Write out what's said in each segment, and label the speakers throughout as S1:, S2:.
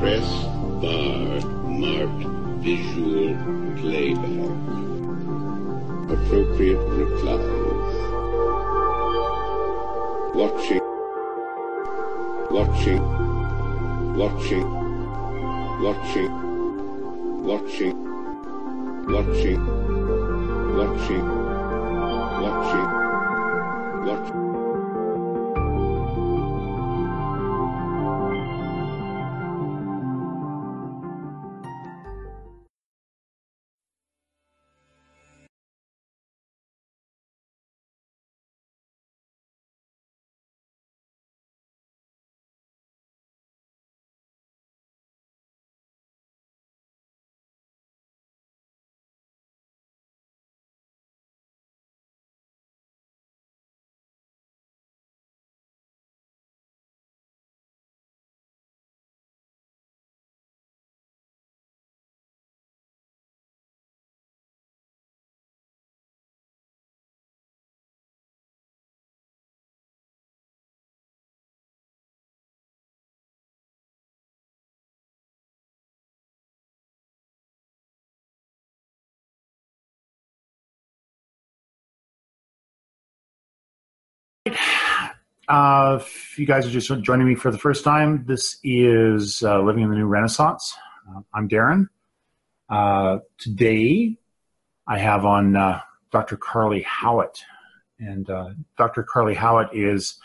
S1: Press bar marked visual playback. Appropriate replies. Watching. Watching. Watching. Watching. Watching. Watching. Watching. Watching. Watching.
S2: Uh, if you guys are just joining me for the first time, this is uh, Living in the New Renaissance. Uh, I'm Darren. Uh, today, I have on uh, Dr. Carly Howett. And uh, Dr. Carly Howett is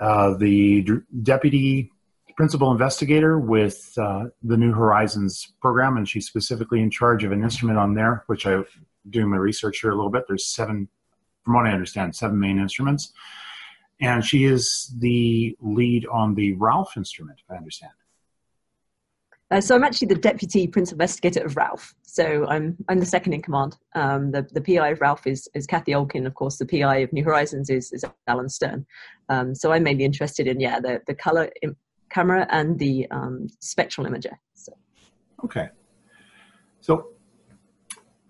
S2: the D- Deputy Principal Investigator with the New Horizons program, and she's specifically in charge of an instrument on there, which I'm doing my research here a little bit. There's seven, from what I understand, seven main instruments and she is the lead on the Ralph instrument, if I understand.
S3: Uh, so I'm actually the deputy principal investigator of Ralph. So I'm I'm the second in command. Um, the the PI of Ralph is is Cathy Olkin. Of course, the PI of New Horizons is is Alan Stern. Um, so I'm mainly interested in yeah the the color Im- camera and the um, spectral imager. So.
S2: Okay. So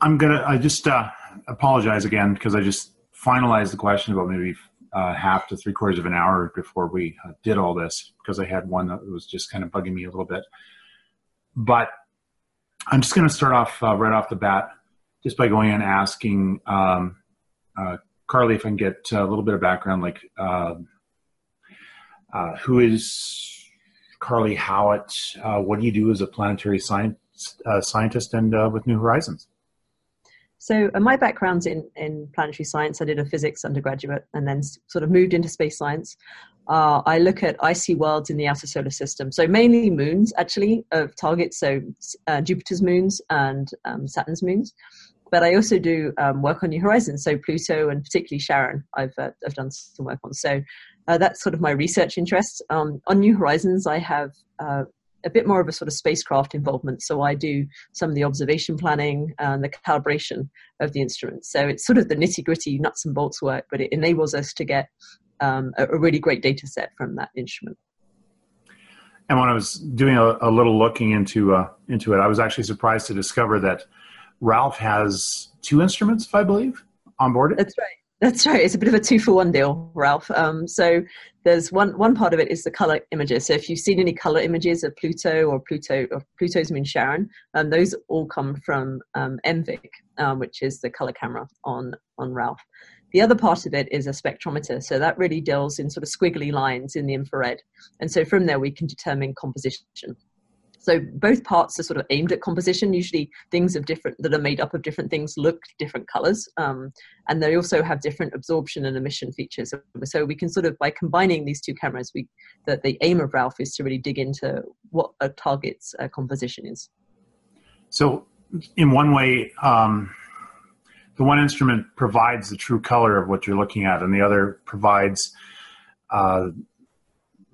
S2: I'm gonna I just uh, apologize again because I just finalized the question about maybe uh, half to three quarters of an hour before we uh, did all this because I had one that was just kind of bugging me a little bit. But I'm just going to start off uh, right off the bat just by going and asking um, uh, Carly if I can get a little bit of background, like um, uh, who is Carly Howett? Uh, what do you do as a planetary science, scientist and with New Horizons?
S3: So uh, my background's in, in planetary science. I did a physics undergraduate and then sort of moved into space science. Uh, I look at icy worlds in the outer solar system. So mainly moons, actually, of targets. So uh, Jupiter's moons and um, Saturn's moons. But I also do um, work on New Horizons. So Pluto and particularly Charon, I've, uh, I've done some work on. So uh, that's sort of my research interest. Um, on New Horizons, I have uh, a bit more of a sort of spacecraft involvement. So I do some of the observation planning and the calibration of the instruments. So it's sort of the nitty gritty nuts and bolts work, but it enables us to get um, a, a, really great data set from that instrument.
S2: And when I was doing a, a little looking into uh, into it, I was actually surprised to discover that Ralph has two instruments, if I believe, on board it.
S3: That's right. That's right. It's a bit of a two for one deal, Ralph. Um, so there's one one part of it is the color images. So if you've seen any color images of Pluto or Pluto or Pluto's moon Charon, um, those all come from um, um, which is the color camera on on Ralph. The other part of it is a spectrometer. So that really deals in sort of squiggly lines in the infrared, and so from there we can determine composition. So both parts are sort of aimed at composition. Usually, things of different that are made up of different things look different colors, um, and they also have different absorption and emission features. So we can sort of by combining these two cameras, we that the aim of Ralph is to really dig into what a target's uh, composition is.
S2: So, in one way. Um the one instrument provides the true color of what you're looking at, and the other provides uh,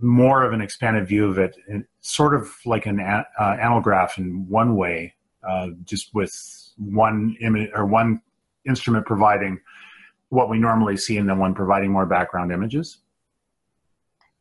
S2: more of an expanded view of it, sort of like an uh, analgraph in one way, uh, just with one image or one instrument providing what we normally see, and then one providing more background images.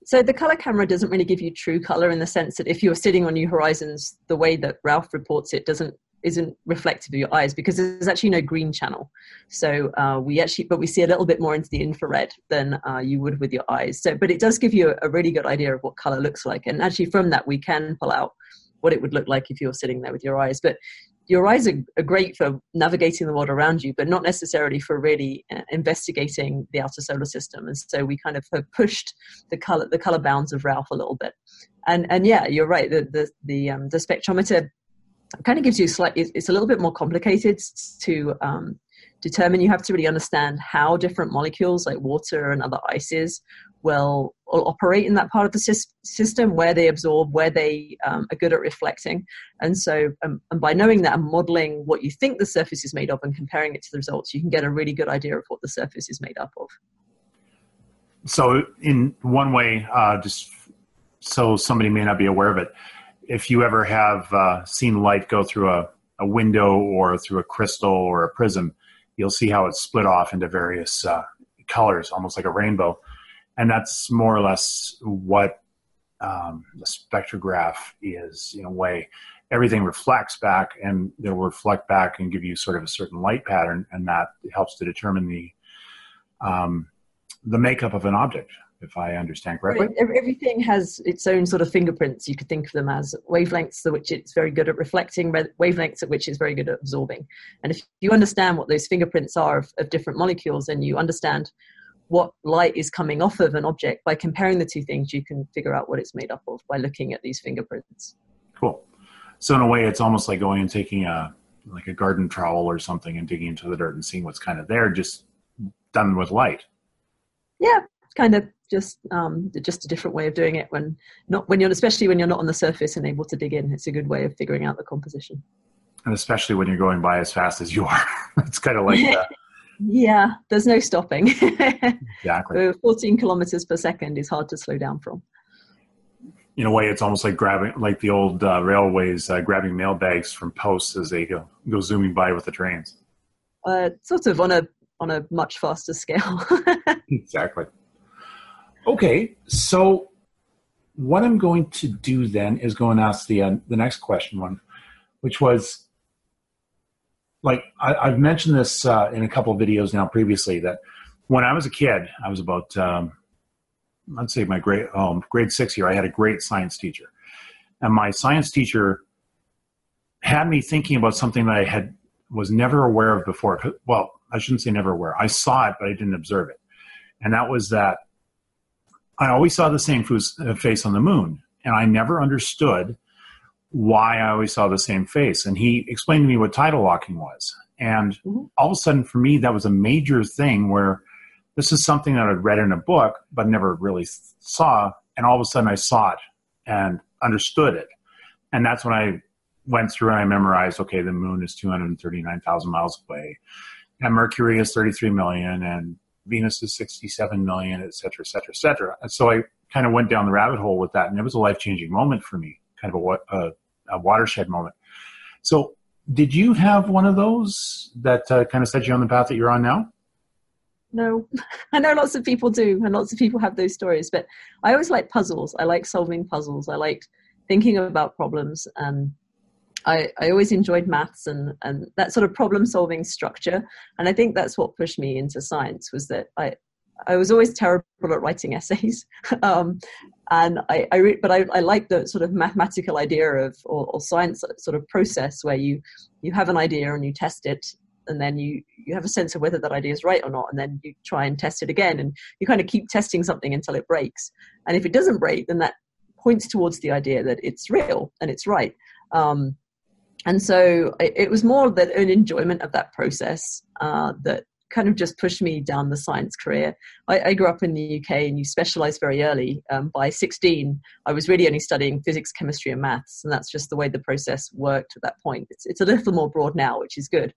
S3: So the color camera doesn't really give you true color in the sense that if you're sitting on New Horizons, the way that Ralph reports it doesn't isn't reflective of your eyes because there's actually no green channel. So uh, we actually, but we see a little bit more into the infrared than uh, you would with your eyes. So, but it does give you a, really good idea of what color looks like, and actually from that we can pull out what it would look like if you're sitting there with your eyes. But your eyes are, are, great for navigating the world around you, but not necessarily for really uh, investigating the outer solar system. And so we kind of have pushed the color the color bounds of Ralph a little bit. And and yeah, you're right. The the the, um, the spectrometer kind of gives you slightly. It's a little bit more complicated to um, determine. You have to really understand how different molecules like water and other ices will, will operate in that part of the system where they absorb, where they um, are good at reflecting. And so, um, and by knowing that and modeling what you think the surface is made of and comparing it to the results, you can get a really good idea of what the surface is made up of.
S2: So, in one way, uh, just so somebody may not be aware of it, if you ever have uh, seen light go through a, a window or through a crystal or a prism, you'll see how it's split off into various uh, colors, almost like a rainbow. And that's more or less what um, the spectrograph is in a way. Everything reflects back and they'll reflect back and give you sort of a certain light pattern and that helps to determine the um, the makeup of an object if i understand correctly?
S3: everything has its own sort of fingerprints you could think of them as wavelengths at which it's very good at reflecting wavelengths at which it's very good at absorbing. And if you understand what those fingerprints are of, of different molecules and you understand what light is coming off of an object by comparing the two things you can figure out what it's made up of by looking at these fingerprints.
S2: Cool. So in a way it's almost like going and taking a like a garden trowel or something and digging into the dirt and seeing what's kind of there just done with light.
S3: Yeah kind of just um, just a different way of doing it when not when you're especially when you're not on the surface and able to dig in it's a good way of figuring out the composition
S2: and especially when you're going by as fast as you are it's kind of like that
S3: yeah, there's no stopping.
S2: exactly.
S3: 14 kilometers per second is hard to slow down from.
S2: In a way, it's almost like grabbing, like the old uh, railways, uh, grabbing mail bags from posts as they go, go zooming by with the trains.
S3: Uh, sort of on a on a much faster scale.
S2: exactly. Okay, so what I'm going to do then is go and ask the uh, the next question one, which was like I, have mentioned this uh, in a couple of videos now previously that when I was a kid, I was about um, I'd say my grade um, grade six year. I had a great science teacher, and my science teacher had me thinking about something that I had was never aware of before. Well, I shouldn't say never aware. I saw it, but I didn't observe it, and that was that I always saw the same uh, face on the moon, and I never understood why I always saw the same face. And he explained to me what tidal locking was. And mm-hmm. all of a sudden, for me, that was a major thing where this is something that I'd read in a book, but never really saw. And all of a sudden, I saw it and understood it. And that's when I went through and I memorized okay, the moon is 239,000 miles away, and Mercury is 33 million, and Venus is 67 million, et cetera, et cetera, et cetera. And so I kind of went down the rabbit hole with that. And it was a life changing moment for me kind of a, a, a watershed moment. So, did you have one of those that uh, kind of set you on the path that you're on now?
S3: No, I know lots of people do, and lots of people have those stories. But I always like puzzles. I like solving puzzles. I like thinking about problems, and I, I always enjoyed maths and and that sort of problem solving structure. And I think that's what pushed me into science was that I I was always terrible at writing essays, um, and I, I re- but I, I like the sort of mathematical idea of or, or, science sort of process where you you have an idea and you test it, and then you you have a sense of whether that idea is right or not, and then you try and test it again, and you kind of keep testing something until it breaks, and if it doesn't break, then that points towards the idea that it's real and it's right. Um, and so it, it was more that an enjoyment of that process uh, that kind of just pushed me down the science career. I, I grew up in the UK and you specialize very early. Um, by 16, I was really only studying physics, chemistry, and maths, and that's just the way the process worked at that point. It's, it's a little more broad now, which is good.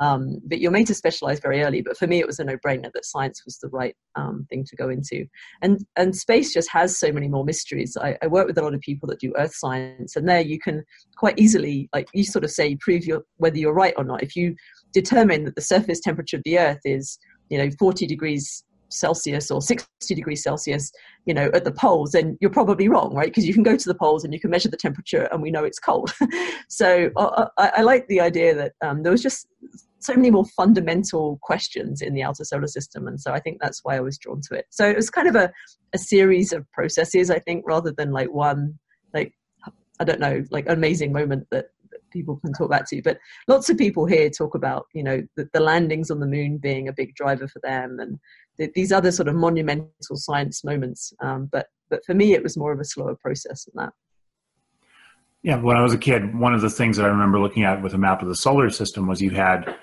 S3: Um, but you're made to specialize very early. But for me, it was a no-brainer that science was the right um, thing to go into. And and space just has so many more mysteries. I, I, work with a lot of people that do Earth science, and there you can quite easily, like you sort of say, prove your, whether you're right or not. If you determine that the surface temperature of the Earth is, you know, 40 degrees Celsius or 60 degrees Celsius, you know, at the poles, then you're probably wrong, right? Because you can go to the poles and you can measure the temperature and we know it's cold. so uh, I, I, like the idea that um, there was just so many more fundamental questions in the outer solar system. And so I think that's why I was drawn to it. So it was kind of a, a series of processes, I think, rather than like one, like, I don't know, like amazing moment that people can talk about too. But lots of people here talk about, you know, the, the landings on the moon being a big driver for them and these other sort of monumental science moments. Um, but but for me, it was more of a slower process than that.
S2: Yeah, when I was a kid, one of the things that I remember looking at with a map of the solar system was you had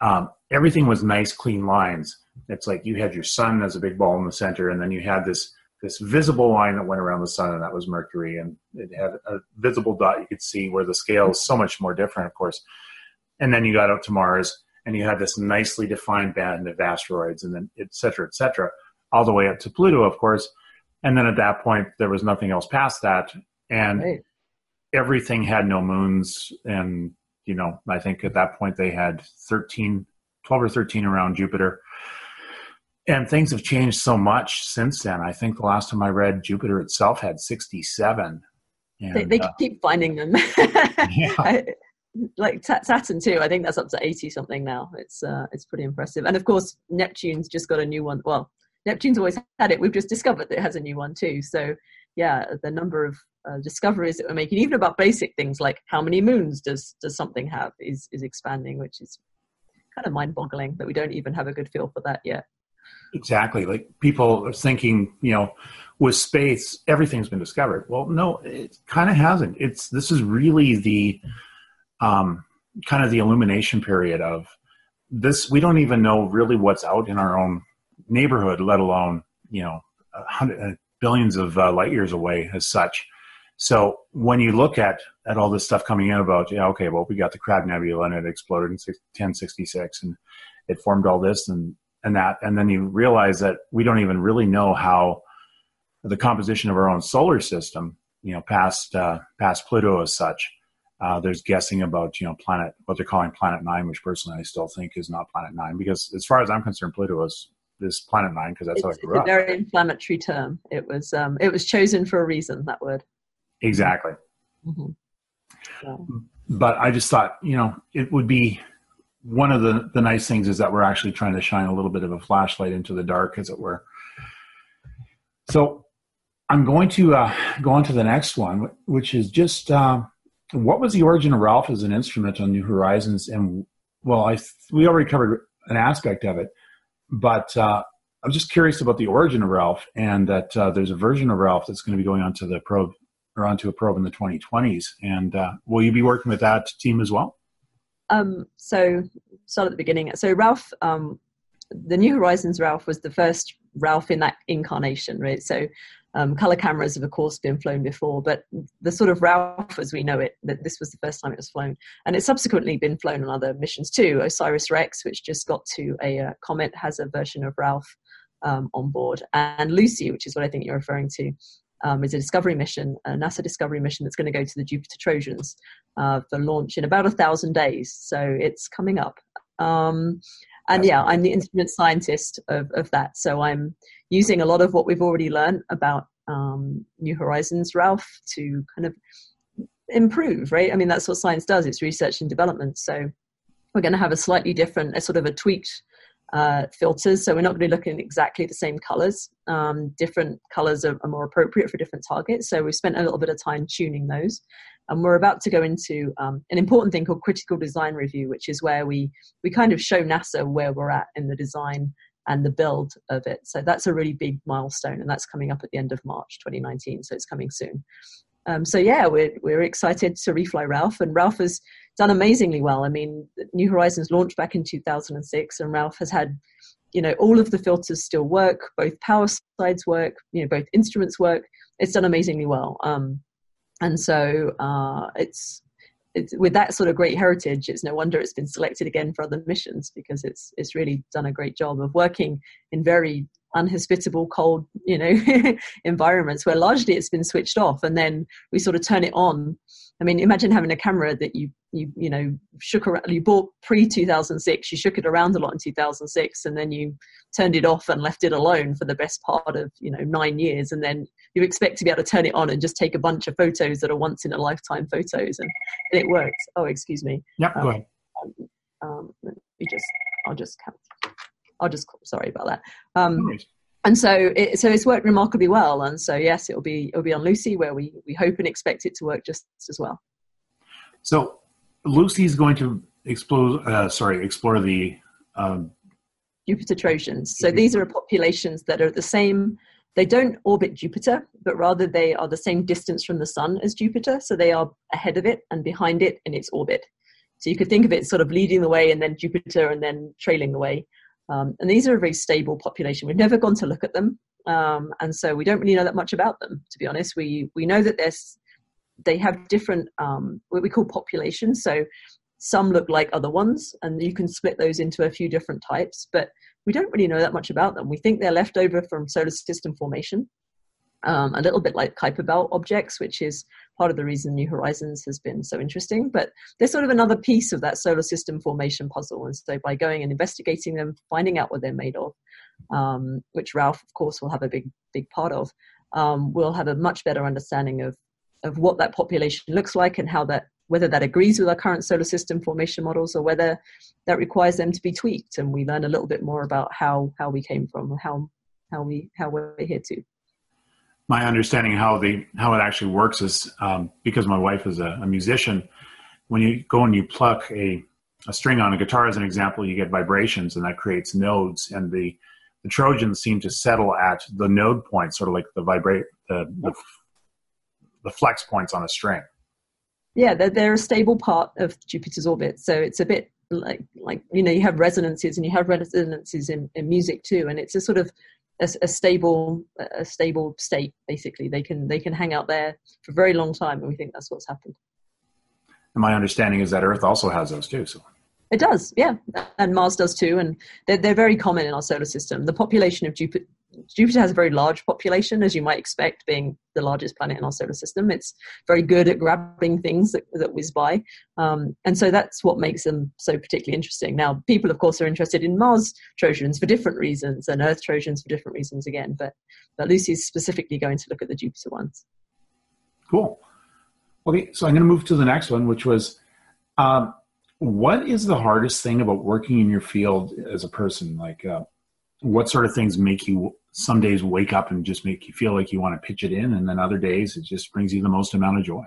S2: um, everything was nice, clean lines. It's like you had your sun as a big ball in the center, and then you had this this visible line that went around the sun, and that was Mercury, and it had a visible dot you could see where the scale is so much more different, of course. And then you got out to Mars, and you had this nicely defined band of asteroids, and then et cetera, et cetera, all the way up to Pluto, of course. And then at that point, there was nothing else past that, and right. everything had no moons. And you know, I think at that point they had 13, 12 or 13 around Jupiter and things have changed so much since then. I think the last time I read, Jupiter itself had 67.
S3: And, they, they uh, keep finding them. yeah. I, like Saturn too. I think that's up to 80 something now. It's uh, it's pretty impressive. And of course, Neptune's just got a new one. Well, Neptune's always had it. We've just discovered that it has a new one too. So yeah, the number of uh, discoveries that we're making, even about basic things like how many moons does does something have, is is expanding, which is kind of mind-boggling that we don't even have a good feel for that yet.
S2: Exactly. Like people are thinking, you know, with space, everything's been discovered. Well, no, it kind of hasn't. It's this is really the um, kind of the illumination period of this. We don't even know really what's out in our own neighborhood, let alone you know, hundred, uh, billions of uh, light years away as such. So when you look at at all this stuff coming in about, yeah, okay, well, we got the Crab Nebula and it exploded in 1066 and it formed all this and and that and then you realize that we don't even really know how the composition of our own solar system you know past uh, past pluto as such uh, there's guessing about you know planet what they're calling planet nine which personally i still think is not planet nine because as far as i'm concerned pluto is this planet nine because that's
S3: it's,
S2: how
S3: I
S2: grew
S3: it's a very inflammatory term it was um, it was chosen for a reason that word
S2: exactly mm-hmm. so. but i just thought you know it would be one of the, the nice things is that we're actually trying to shine a little bit of a flashlight into the dark, as it were. So I'm going to uh, go on to the next one, which is just uh, what was the origin of Ralph as an instrument on New Horizons? And well, I we already covered an aspect of it, but uh, I'm just curious about the origin of Ralph, and that uh, there's a version of Ralph that's going to be going onto the probe or onto a probe in the 2020s. And uh, will you be working with that team as well?
S3: Um, so start at the beginning. So Ralph, um, the New Horizons Ralph was the first Ralph in that incarnation, right? So um, color cameras have of course been flown before, but the sort of Ralph as we know it, that this was the first time it was flown, and it's subsequently been flown on other missions too. OSIRIS-REx, which just got to a uh, comet, has a version of Ralph um, on board, and Lucy, which is what I think you're referring to, um, is a discovery mission, a NASA discovery mission that's going to go to the Jupiter Trojans uh, for launch in about a thousand days. So it's coming up. Um, and yeah, I'm the instrument scientist of, of that. So I'm using a lot of what we've already learned about um, New Horizons, Ralph, to kind of improve, right? I mean, that's what science does. It's research and development. So we're going to have a slightly different, a sort of a tweaked uh, filters. So we're not going to be looking at exactly the same colors. Um, different colors are, are, more appropriate for different targets. So we've spent a little bit of time tuning those. And we're about to go into um, an important thing called critical design review, which is where we, we kind of show NASA where we're at in the design and the build of it. So that's a really big milestone, and that's coming up at the end of March 2019. So it's coming soon. Um, so yeah, we're we're excited to refly Ralph, and Ralph has done amazingly well. I mean, New Horizons launched back in 2006, and Ralph has had, you know, all of the filters still work, both power sides work, you know, both instruments work. It's done amazingly well, um, and so uh, it's. It's, with that sort of great heritage, it's no wonder it's been selected again for other missions because it's it's really done a great job of working in very unhospitable, cold, you know, environments where largely it's been switched off, and then we sort of turn it on. I mean, imagine having a camera that you you you know shook around. You bought pre two thousand six. You shook it around a lot in two thousand six, and then you turned it off and left it alone for the best part of you know nine years, and then you expect to be able to turn it on and just take a bunch of photos that are once in a lifetime photos, and, and it works. Oh, excuse me.
S2: Yep,
S3: um,
S2: go ahead.
S3: Um, let me just. I'll just count. I'll just sorry about that. Um, and so it, so it's worked remarkably well. And so yes, it'll be it'll be on Lucy where we we hope and expect it to work just as well.
S2: So Lucy's going to explore. Uh, sorry, explore the. Um,
S3: Jupiter Trojans. So these are populations that are the same. They don't orbit Jupiter, but rather they are the same distance from the Sun as Jupiter. So they are ahead of it and behind it in its orbit. So you could think of it sort of leading the way and then Jupiter and then trailing the way. Um, and these are a very stable population. We've never gone to look at them, um, and so we don't really know that much about them. To be honest, we we know that there's they have different um, what we call populations. So some look like other ones, and you can split those into a few different types. But we don't really know that much about them. We think they're left over from solar system formation, um, a little bit like Kuiper Belt objects, which is part of the reason New Horizons has been so interesting. But they're sort of another piece of that solar system formation puzzle. And so by going and investigating them, finding out what they're made of, um, which Ralph, of course, will have a big, big part of, um, we'll have a much better understanding of of what that population looks like and how that whether that agrees with our current solar system formation models or whether that requires them to be tweaked and we learn a little bit more about how how we came from how how we how we're here to
S2: my understanding how the how it actually works is um, because my wife is a, a musician. When you go and you pluck a a string on a guitar, as an example, you get vibrations, and that creates nodes. And the the Trojans seem to settle at the node point, sort of like the vibrate the the, the flex points on a string.
S3: yeah they're, they're a stable part of jupiter's orbit so it's a bit like like you know you have resonances and you have resonances in, in music too and it's a sort of a, a stable a stable state basically they can they can hang out there for a very long time and we think that's what's happened
S2: And my understanding is that Earth also has those too. So
S3: It does, yeah, and Mars does too, and they're they're very common in our solar system. The population of Jupiter. Jupiter has a very large population, as you might expect, being the largest planet in our solar system. It's very good at grabbing things that, that whiz by. Um, and so that's what makes them so particularly interesting. Now, people, of course, are interested in Mars Trojans for different reasons and Earth Trojans for different reasons again. But, but Lucy's specifically going to look at the Jupiter ones.
S2: cool. Okay, so I'm going to move to the next one, which was, um, what is the hardest thing about working in your field as a person? Like, uh, what sort of things make you some days wake up and just make you feel like you want to pitch it in, and then other days it just brings you the most amount of joy?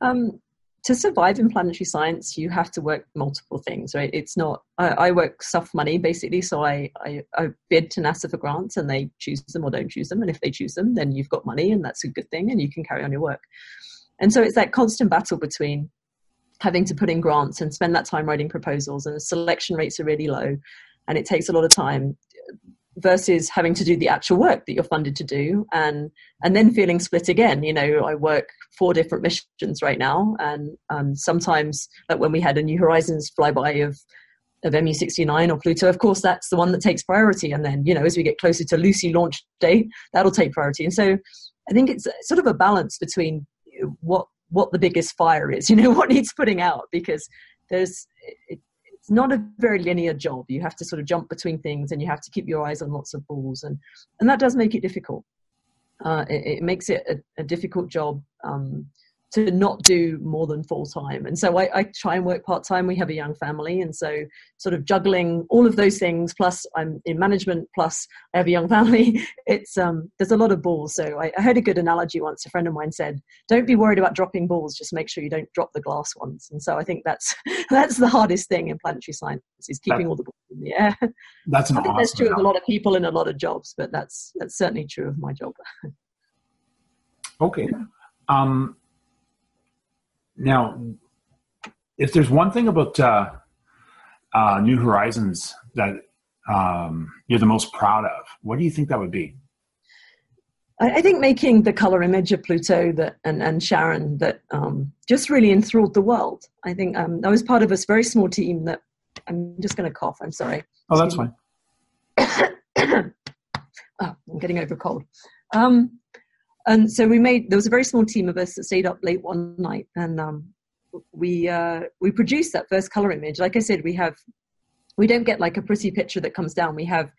S3: Um, to survive in planetary science, you have to work multiple things, right? It's not, I, I work soft money basically. So I, I, I bid to NASA for grants and they choose them or don't choose them. And if they choose them, then you've got money and that's a good thing and you can carry on your work. And so it's that constant battle between having to put in grants and spend that time writing proposals and the selection rates are really low and it takes a lot of time versus having to do the actual work that you're funded to do and and then feeling split again. You know i work four different missions right now and um, sometimes like when we had a new horizons flyby of of mu69 or pluto of course that's the one that takes priority. And then you know as we get closer to lucy launch date that'll take priority. And so i think it's sort of a balance between what what the biggest fire is you know what needs putting out because there's it, it's not a very linear job. You have to sort of jump between things and you have to keep your eyes on lots of balls and and that does make it difficult. Uh, it, it makes it a, a difficult job um, to not do more than full time. And so I, I try and work part time. We have a young family, and so sort of juggling all of those things. Plus, I'm in management. Plus, I have a young family. It's um, there's a lot of balls. So I, I heard a good analogy once. A friend of mine said, "Don't be worried about dropping balls. Just make sure you don't drop the glass ones." And so I think that's that's the hardest thing in planetary science is keeping all the balls in the air.
S2: That's an
S3: I think
S2: awesome.
S3: that's true of a lot of people in a lot of jobs, but that's that's certainly true of my job.
S2: Okay. Um, now, if there's one thing about uh, uh, New Horizons that um, you're the most proud of, what do you think that would be?
S3: I, I think making the color image of Pluto that and, and Charon that um, just really enthralled the world. I think um, I was part of a very small team that I'm just going to cough. I'm sorry.
S2: Oh, that's fine.
S3: oh, I'm getting over cold. Um, and so we made there was a very small team of us that stayed up late one night and um, we uh, we produced that first color image. Like i said we have we don't get like a pretty picture that comes down. We have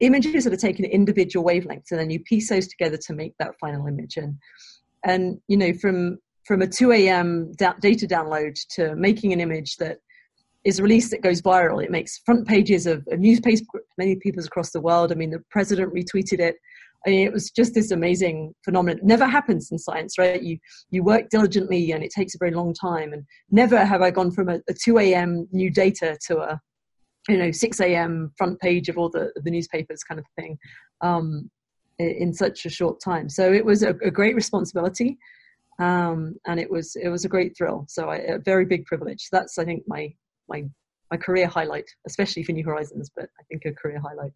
S3: images that are taken individual wavelengths and then you piece those together to make that final image. And and you know from from a 2 a.m da- data download to making an image that is released that goes viral it makes front pages of, of newspapers many people across the world. I mean the president retweeted it I mean, it was just this amazing phenomenon. It never happens in science, right? You you work diligently, and it takes a very long time. And never have I gone from a, a two a.m. new data to a you know 6 a.m. front page of all the the newspapers kind of thing um, in such a short time. So it was a, a great responsibility, um, and it was it was a great thrill. So I, a very big privilege. That's I think my my my career highlight, especially for New Horizons, but I think a career highlight.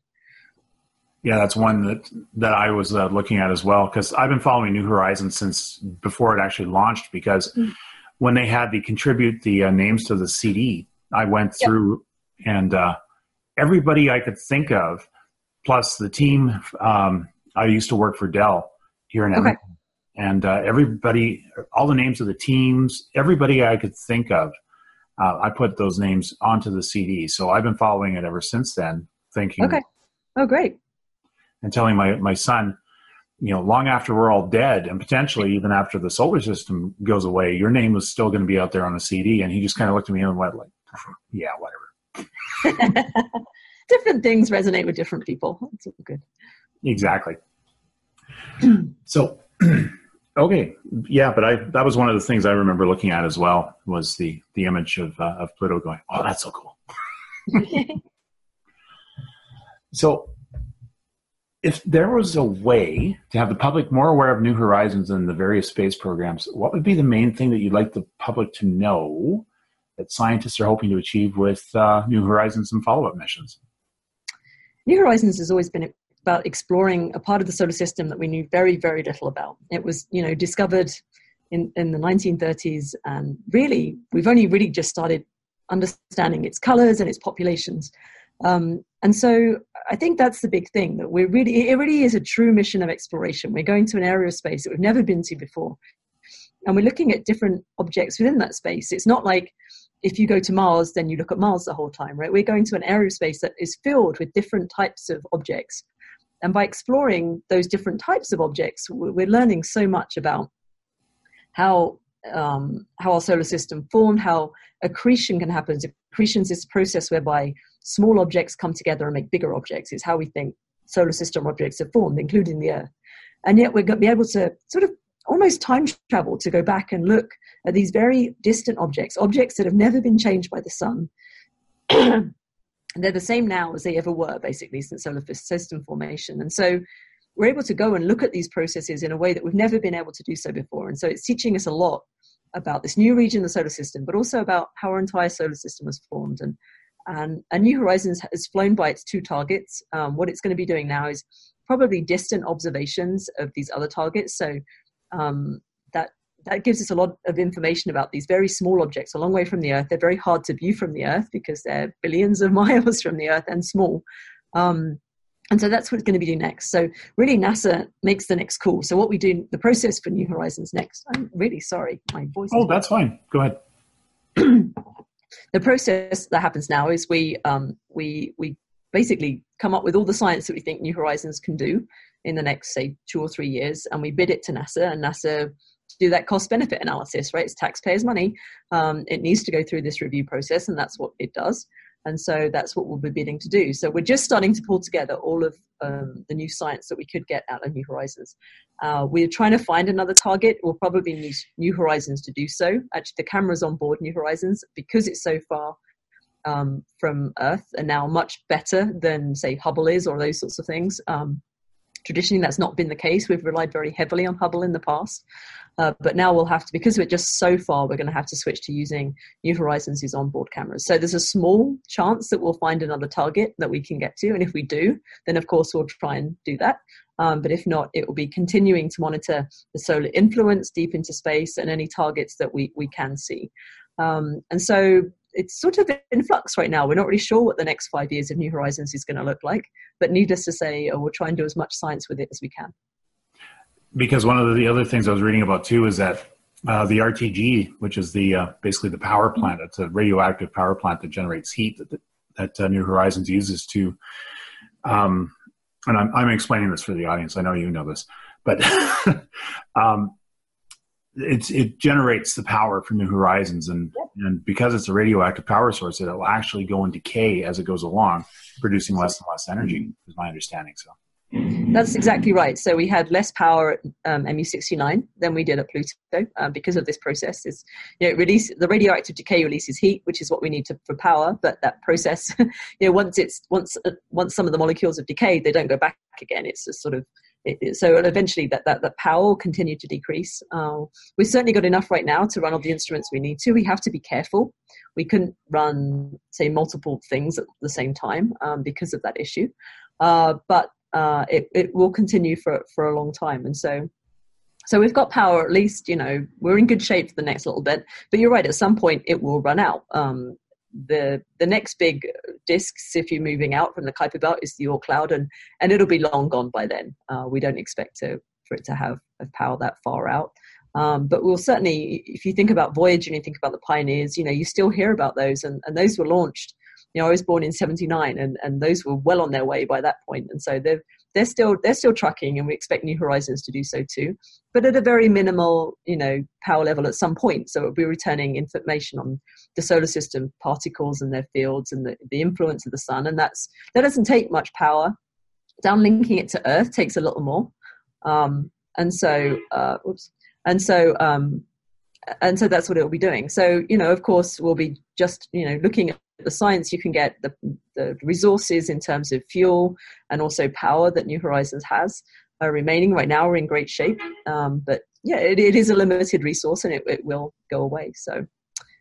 S2: Yeah, that's one that that I was uh, looking at as well because I've been following New Horizons since before it actually launched. Because mm. when they had the contribute the uh, names to the CD, I went yep. through and uh, everybody I could think of, plus the team. Um, I used to work for Dell here in Edmonton, and uh, everybody, all the names of the teams, everybody I could think of, uh, I put those names onto the CD. So I've been following it ever since then, thinking.
S3: Okay. Oh, great
S2: and telling my, my son, you know, long after we're all dead and potentially even after the solar system goes away, your name was still going to be out there on the CD. And he just kind of looked at me and went like, yeah, whatever.
S3: different things resonate with different people. That's good.
S2: Exactly. so, okay. Yeah. But I, that was one of the things I remember looking at as well was the, the image of, uh, of Pluto going, oh, that's so cool. so if there was a way to have the public more aware of New Horizons and the various space programs, what would be the main thing that you'd like the public to know that scientists are hoping to achieve with uh, New Horizons and follow up missions?
S3: New Horizons has always been about exploring a part of the solar system that we knew very, very little about. It was, you know, discovered in, in the 1930s, and really, we've only really just started understanding its colors and its populations. Um, and so I think that's the big thing that we're really, it really is a true mission of exploration. We're going to an area of space that we've never been to before. And we're looking at different objects within that space. It's not like if you go to Mars, then you look at Mars the whole time, right? We're going to an area of space that is filled with different types of objects. And by exploring those different types of objects, we're learning so much about how um, how our solar system formed, how accretion can happen. Accretion is this process whereby small objects come together and make bigger objects. It's how we think solar system objects are formed, including the Earth. And yet we're going to be able to sort of almost time travel to go back and look at these very distant objects, objects that have never been changed by the sun. and they're the same now as they ever were, basically, since solar system formation. And so we're able to go and look at these processes in a way that we've never been able to do so before. And so it's teaching us a lot about this new region of the solar system, but also about how our entire solar system was formed and and, and New Horizons has flown by its two targets. Um, what it's going to be doing now is probably distant observations of these other targets. So um, that that gives us a lot of information about these very small objects a long way from the Earth. They're very hard to view from the Earth because they're billions of miles from the Earth and small. Um, and so that's what it's going to be doing next. So really, NASA makes the next call. So what we do, the process for New Horizons next. I'm really sorry, my voice.
S2: Oh, that's fine. Go ahead.
S3: the process that happens now is we um, we we basically come up with all the science that we think New Horizons can do in the next say two or three years, and we bid it to NASA, and NASA to do that cost benefit analysis. Right, it's taxpayers' money. Um, it needs to go through this review process, and that's what it does. And so that's what we'll be bidding to do. So we're just starting to pull together all of um, the new science that we could get out of New Horizons. Uh, we're trying to find another target. We'll probably need New Horizons to do so. Actually, the cameras on board New Horizons, because it's so far um, from Earth, are now much better than, say, Hubble is or those sorts of things. Um, traditionally, that's not been the case. We've relied very heavily on Hubble in the past. Uh, but now we'll have to, because we're just so far, we're going to have to switch to using New Horizons' onboard cameras. So there's a small chance that we'll find another target that we can get to. And if we do, then of course we'll try and do that. Um, but if not, it will be continuing to monitor the solar influence deep into space and any targets that we, we can see. Um, and so it's sort of in flux right now. We're not really sure what the next five years of New Horizons is going to look like, but needless to say, uh, we'll try and do as much science with it as we can.
S2: Because one of the other things I was reading about too is that uh, the RTG, which is the uh, basically the power plant, it's a radioactive power plant that generates heat that, that uh, New Horizons uses to. Um, and I'm, I'm explaining this for the audience. I know you know this, but um, it's it generates the power from New Horizons, and and because it's a radioactive power source, it will actually go in decay as it goes along, producing less and less energy. Is my understanding. So.
S3: That's exactly right. So we had less power at um, MU69 than we did at Pluto um, because of this process. Is you know, release the radioactive decay releases heat, which is what we need to, for power. But that process, you know, once it's once uh, once some of the molecules have decayed, they don't go back again. It's just sort of so eventually that, that, that power will continue to decrease. Uh, we've certainly got enough right now to run all the instruments we need to. We have to be careful. We couldn't run, say, multiple things at the same time um, because of that issue. Uh, but uh, it, it will continue for, for a long time. And so so we've got power at least, you know, we're in good shape for the next little bit. But you're right, at some point it will run out. Um, the the next big disks, if you're moving out from the Kuiper belt, is the cloud, and and it'll be long gone by then. Uh, we don't expect to for it to have, have power that far out. Um, but we'll certainly, if you think about Voyager and you think about the pioneers, you know, you still hear about those, and, and those were launched. You know, I was born in '79, and, and those were well on their way by that point, and so they've they're still they're still trucking, and we expect New Horizons to do so too, but at a very minimal, you know, power level at some point. So it'll be returning information on the solar system particles and their fields and the, the influence of the sun, and that's that doesn't take much power. Downlinking it to Earth takes a little more, um, and so uh, oops, and so um, and so that's what it'll be doing. So you know, of course, we'll be just you know looking at the science you can get the, the resources in terms of fuel and also power that new horizons has. Are remaining right now we're in great shape um, but yeah it, it is a limited resource and it, it will go away. So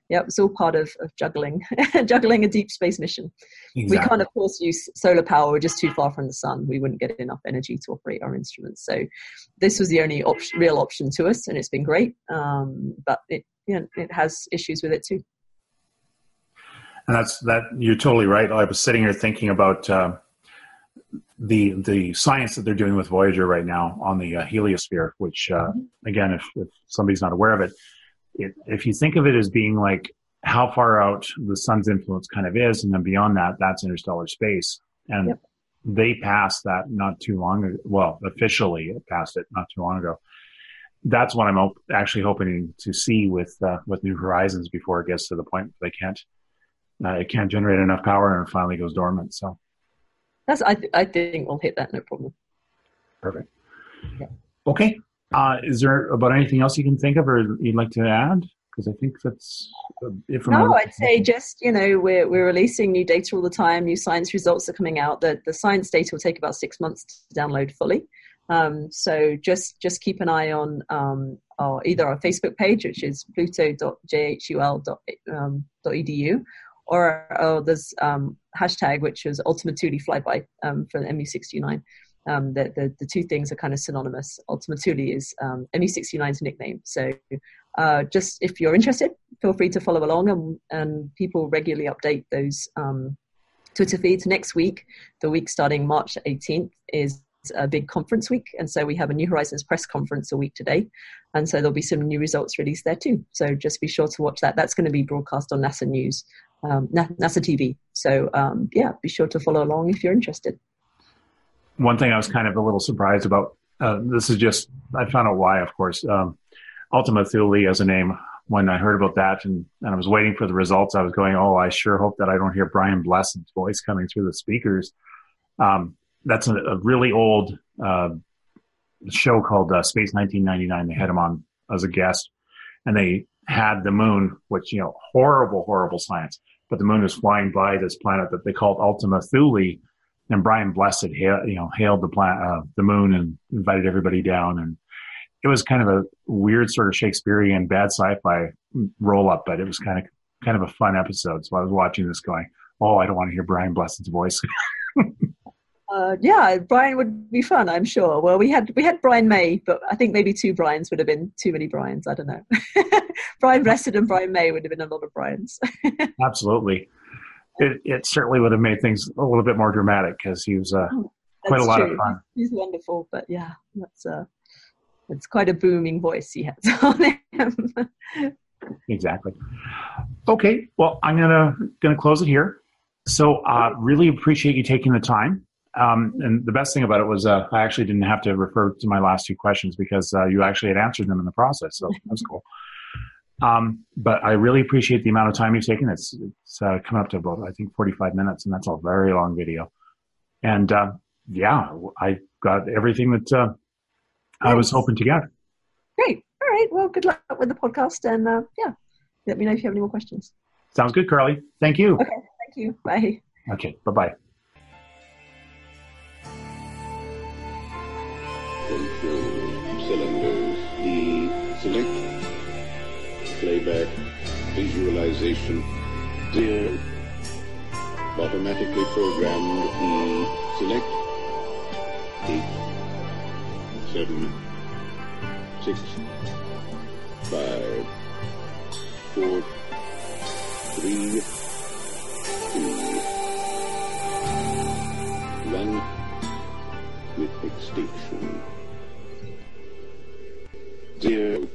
S3: yeah it's all part of, of juggling juggling a deep space mission. Exactly. we can't of course use solar power we're just too far from the sun. We wouldn't get enough energy to operate our instruments. So this was the only op- real option to us and it's been great um, but it you know, it has issues with it too
S2: and that's that. You're totally right. I was sitting here thinking about uh, the the science that they're doing with Voyager right now on the uh, heliosphere. Which, uh, mm-hmm. again, if, if somebody's not aware of it, it, if you think of it as being like how far out the sun's influence kind of is, and then beyond that, that's interstellar space. And yep. they passed that not too long ago. Well, officially, it passed it not too long ago. That's what I'm actually hoping to see with uh, with New Horizons before it gets to the point where they can't uh, it can't generate enough power and it finally goes dormant. So
S3: that's I, th- I think we'll hit that no problem.
S2: Perfect. Yeah. Okay. Uh, is there about anything else you can think of or you'd like to add? Because I think that's
S3: if no. I'd say just you know we're we're releasing new data all the time. New science results are coming out. The the science data will take about six months to download fully. Um, so just just keep an eye on um, our, either our Facebook page, which is pluto.jhuapl.edu, um, or oh, there's um, hashtag which is Ultima Thule flyby um, for MU69. Um, the, the, the two things are kind of synonymous. Ultima Thule is um, MU69's nickname. So uh, just if you're interested, feel free to follow along, and, and people regularly update those um, Twitter feeds. Next week, the week starting March 18th, is a big conference week, and so we have a New Horizons press conference a week today, and so there'll be some new results released there too. So just be sure to watch that. That's going to be broadcast on NASA News um, NASA TV. So um, yeah, be sure to follow along if you're interested.
S2: One thing I was kind of a little surprised about. Uh, this is just I found out why, of course. Um, Ultima Thule as a name. When I heard about that and, and I was waiting for the results, I was going, "Oh, I sure hope that I don't hear Brian Blessed's voice coming through the speakers." Um, that's a, a, really old uh, show called uh, Space 1999. They had him on as a guest, and they had the moon, which you know, horrible, horrible science but the moon was flying by this planet that they called Ultima Thule. And Brian Blessed, you know, hailed the planet, uh, the moon, and invited everybody down. And it was kind of a weird sort of Shakespearean bad sci-fi roll up, but it was kind of kind of a fun episode. So I was watching this going, "Oh, I don't want to hear Brian Blessed's voice."
S3: Uh, yeah, Brian would be fun, I'm sure. Well, we had we had Brian May, but I think maybe two Brians would have been too many Brians. I don't know. Brian Blessed and Brian May would have been a lot of Brians.
S2: Absolutely. It, it certainly would have made things a little bit more dramatic because he was uh,
S3: Oh,
S2: quite a lot
S3: true.
S2: of fun.
S3: He's wonderful, but yeah, that's uh, it's quite a booming voice he has on him.
S2: Exactly. Okay, well, I'm gonna gonna close it here. So, uh, really appreciate you taking the time. Um, and the best thing about it was uh, I actually didn't have to refer to my last two questions because uh, you actually had answered them in the process. So that's cool. Um, but I really appreciate the amount of time you've taken. It's it's uh, coming up to about I think 45 minutes, and that's a very long video. And uh, yeah, I got everything that uh, I was hoping to get.
S3: Great. All right. Well, good luck with the podcast, and uh, yeah, let me know if you have any more questions.
S2: Sounds good, Carly. Thank you.
S3: Okay. Thank you. Bye.
S2: Okay, bye bye.
S1: Playback. Visualization. Zero. Automatically programmed. E. Select. Eight. Seven. Six. Five. Four. Three. Two. One with extinction. Zero.